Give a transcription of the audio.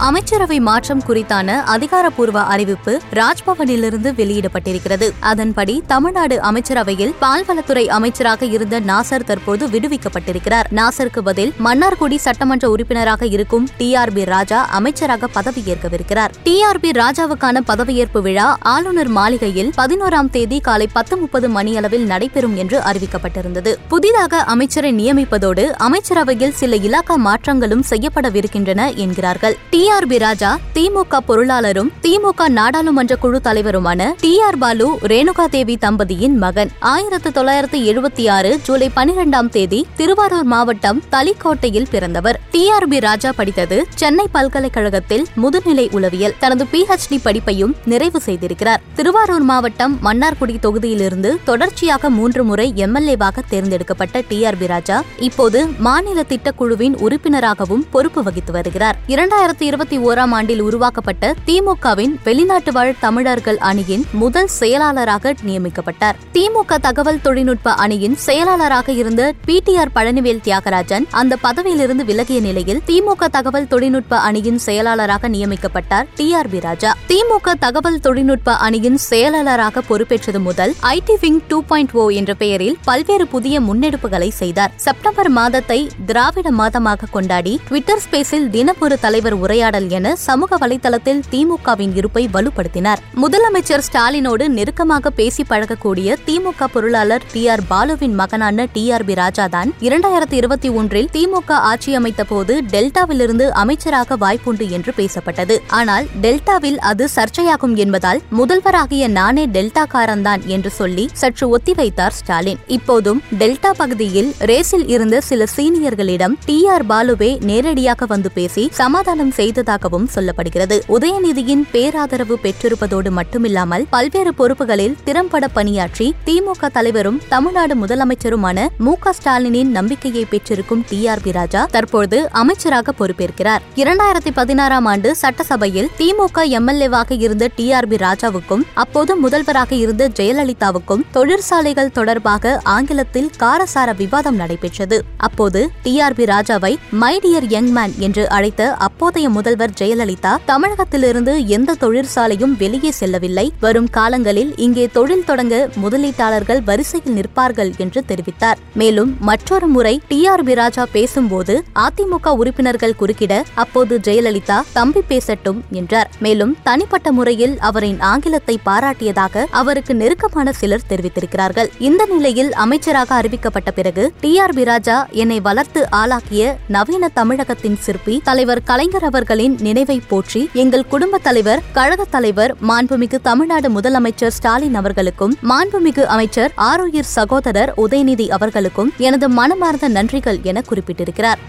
அமைச்சரவை மாற்றம் குறித்தான அதிகாரப்பூர்வ அறிவிப்பு ராஜ்பவனிலிருந்து வெளியிடப்பட்டிருக்கிறது. அதன்படி தமிழ்நாடு அமைச்சரவையில் பால்வளத்துறை அமைச்சராக இருந்த நாசர் தற்போது விடுவிக்கப்பட்டிருக்கிறார். நாசருக்கு பதில் மன்னார்குடி சட்டமன்ற உறுப்பினராக இருக்கும் டி ஆர் பி ராஜா அமைச்சராக பதவியேற்கவிருக்கிறார். டி ஆர் பி ராஜாவுக்கான பதவியேற்பு விழா ஆளுநர் மாளிகையில் பதினோராம் தேதி காலை பத்து முப்பது மணியளவில் நடைபெறும் என்று அறிவிக்கப்பட்டிருந்தது. புதிதாக அமைச்சரை நியமிப்பதோடு அமைச்சரவையில் சில இலாக்கா மாற்றங்களும் செய்யப்படவிருக்கின்றன என்கிறார்கள். T R B Raja DMK பொருளாளரும் DMK நாடாளுமன்ற குழு தலைவருமான டி ஆர் பாலு ரேணுகா தேவி தம்பதியின் மகன். ஆயிரத்து தொள்ளாயிரத்து எழுபத்தி ஆறு ஜூலை பனிரெண்டாம் தேதி திருவாரூர் மாவட்டம் தலிக்கோட்டையில் பிறந்தவர். டி ஆர் பி ராஜா படித்தது சென்னை பல்கலைக்கழகத்தில் முதுநிலை உளவியல். தனது பிஹெச்டி டி படிப்பையும் நிறைவு செய்திருக்கிறார். திருவாரூர் மாவட்டம் மன்னார்குடி தொகுதியிலிருந்து தொடர்ச்சியாக மூன்று முறை எம்எல்ஏவாக தேர்ந்தெடுக்கப்பட்ட டி ஆர் பி ராஜா இப்போது மாநில திட்டக்குழுவின் உறுப்பினராகவும் பொறுப்பு வகித்து வருகிறார். இரண்டாயிரத்தி இருபத்தி ஓராம் ஆண்டில் உருவாக்கப்பட்ட திமுகவின் வெளிநாட்டு வாழ் தமிழர்கள் அணியின் முதல் செயலாளராக நியமிக்கப்பட்டார். திமுக தகவல் தொழில்நுட்ப அணியின் செயலாளராக இருந்த P T R Palanivel Thiagarajan அந்த பதவியிலிருந்து விலகிய நிலையில் திமுக தகவல் தொழில்நுட்ப அணியின் செயலாளராக நியமிக்கப்பட்டார் T R B Raja. DMK தகவல் தொழில்நுட்ப அணியின் செயலாளராக பொறுப்பேற்றது முதல் IT wing two point O என்ற பெயரில் பல்வேறு புதிய முன்னெடுப்புகளை செய்தார். செப்டம்பர் மாதத்தை திராவிட மாதமாக கொண்டாடி ட்விட்டர் ஸ்பேஸில் தினப்பொரு தலைவர் உரையாடல் என சமூக வலைதளத்தில் திமுகவின் இருப்பை வலுப்படுத்தினார். முதலமைச்சர் ஸ்டாலினோடு நெருக்கமாக பேசி பழகக்கூடிய திமுக பொருளாளர் டி ஆர் பாலுவின் மகனான டி ஆர் பி ராஜாதான் இரண்டாயிரத்தி இருபத்தி ஒன்றில் திமுக ஆட்சி அமைத்த போது டெல்டாவிலிருந்து அமைச்சராக வாய்ப்புண்டு என்று பேசப்பட்டது. ஆனால் டெல்டாவில் அது சர்ச்சையாகும் என்பதால் முதல்வராகிய நானே டெல்டாக்காரன் தான் என்று சொல்லி சற்று ஒத்திவைத்தார் ஸ்டாலின். இப்போதும் டெல்டா பகுதியில் ரேஸில் இருந்த சில சீனியர்களிடம் டி ஆர் பாலுவே நேரடியாக வந்து பேசி சமாதானம் செய்து செய்ததாகவும் சொல்லப்படுகிறது. உதயநிதியின் பேராதரவு பெற்றிருப்பதோடு மட்டுமில்லாமல் பல்வேறு பொறுப்புகளில் திறம்பட பணியாற்றி திமுக தலைவரும் தமிழ்நாடு முதலமைச்சருமான மு ஸ்டாலினின் நம்பிக்கையை பெற்றிருக்கும் டி ஆர் பி ராஜா தற்போது அமைச்சராக பொறுப்பேற்கிறார். இரண்டாயிரத்தி பதினாறாம் ஆண்டு சட்டசபையில் திமுக எம்எல்ஏவாக இருந்த டி ஆர் பி ராஜாவுக்கும் அப்போது முதல்வராக இருந்த ஜெயலலிதாவுக்கும் தொழிற்சாலைகள் தொடர்பாக ஆங்கிலத்தில் காரசார விவாதம் நடைபெற்றது. அப்போது டி ஆர் பி ராஜாவை மைடியர் யங் மேன் என்று அழைத்த அப்போதைய முதல்வர் ஜெயலலிதா தமிழகத்திலிருந்து எந்த தொழிற்சாலையும் வெளியே செல்லவில்லை. வரும் காலங்களில் இங்கே தொழில் தொடங்க முதலீட்டாளர்கள் வரிசையில் நிற்பார்கள் என்று தெரிவித்தார். மேலும் மற்றொரு முறை டி ஆர் பி ராஜா பேசும்போது அதிமுக உறுப்பினர்கள் குறுக்கிட அப்போது ஜெயலலிதா தம்பி பேசட்டும் என்றார். மேலும் தனிப்பட்ட முறையில் அவரின் ஆங்கிலத்தை பாராட்டியதாக அவருக்கு நெருக்கமான சிலர் தெரிவித்திருக்கிறார்கள். இந்த நிலையில் அமைச்சராக அறிவிக்கப்பட்ட பிறகு டி ஆர் பி ராஜா என்னை வளர்த்து ஆளாக்கிய நவீன தமிழகத்தின் சிற்பி தலைவர் கலைஞர் அவர்களின் நினைவை போற்றி எங்கள் குடும்ப தலைவர் கழக தலைவர் மாண்புமிகு தமிழ்நாடு முதலமைச்சர் ஸ்டாலின் அவர்களுக்கும் மாண்புமிகு அமைச்சர் ஆரோயிர் சகோதரர் உதயநிதி அவர்களுக்கும் எனது மனமார்ந்த நன்றிகள் என குறிப்பிட்டிருக்கிறார்.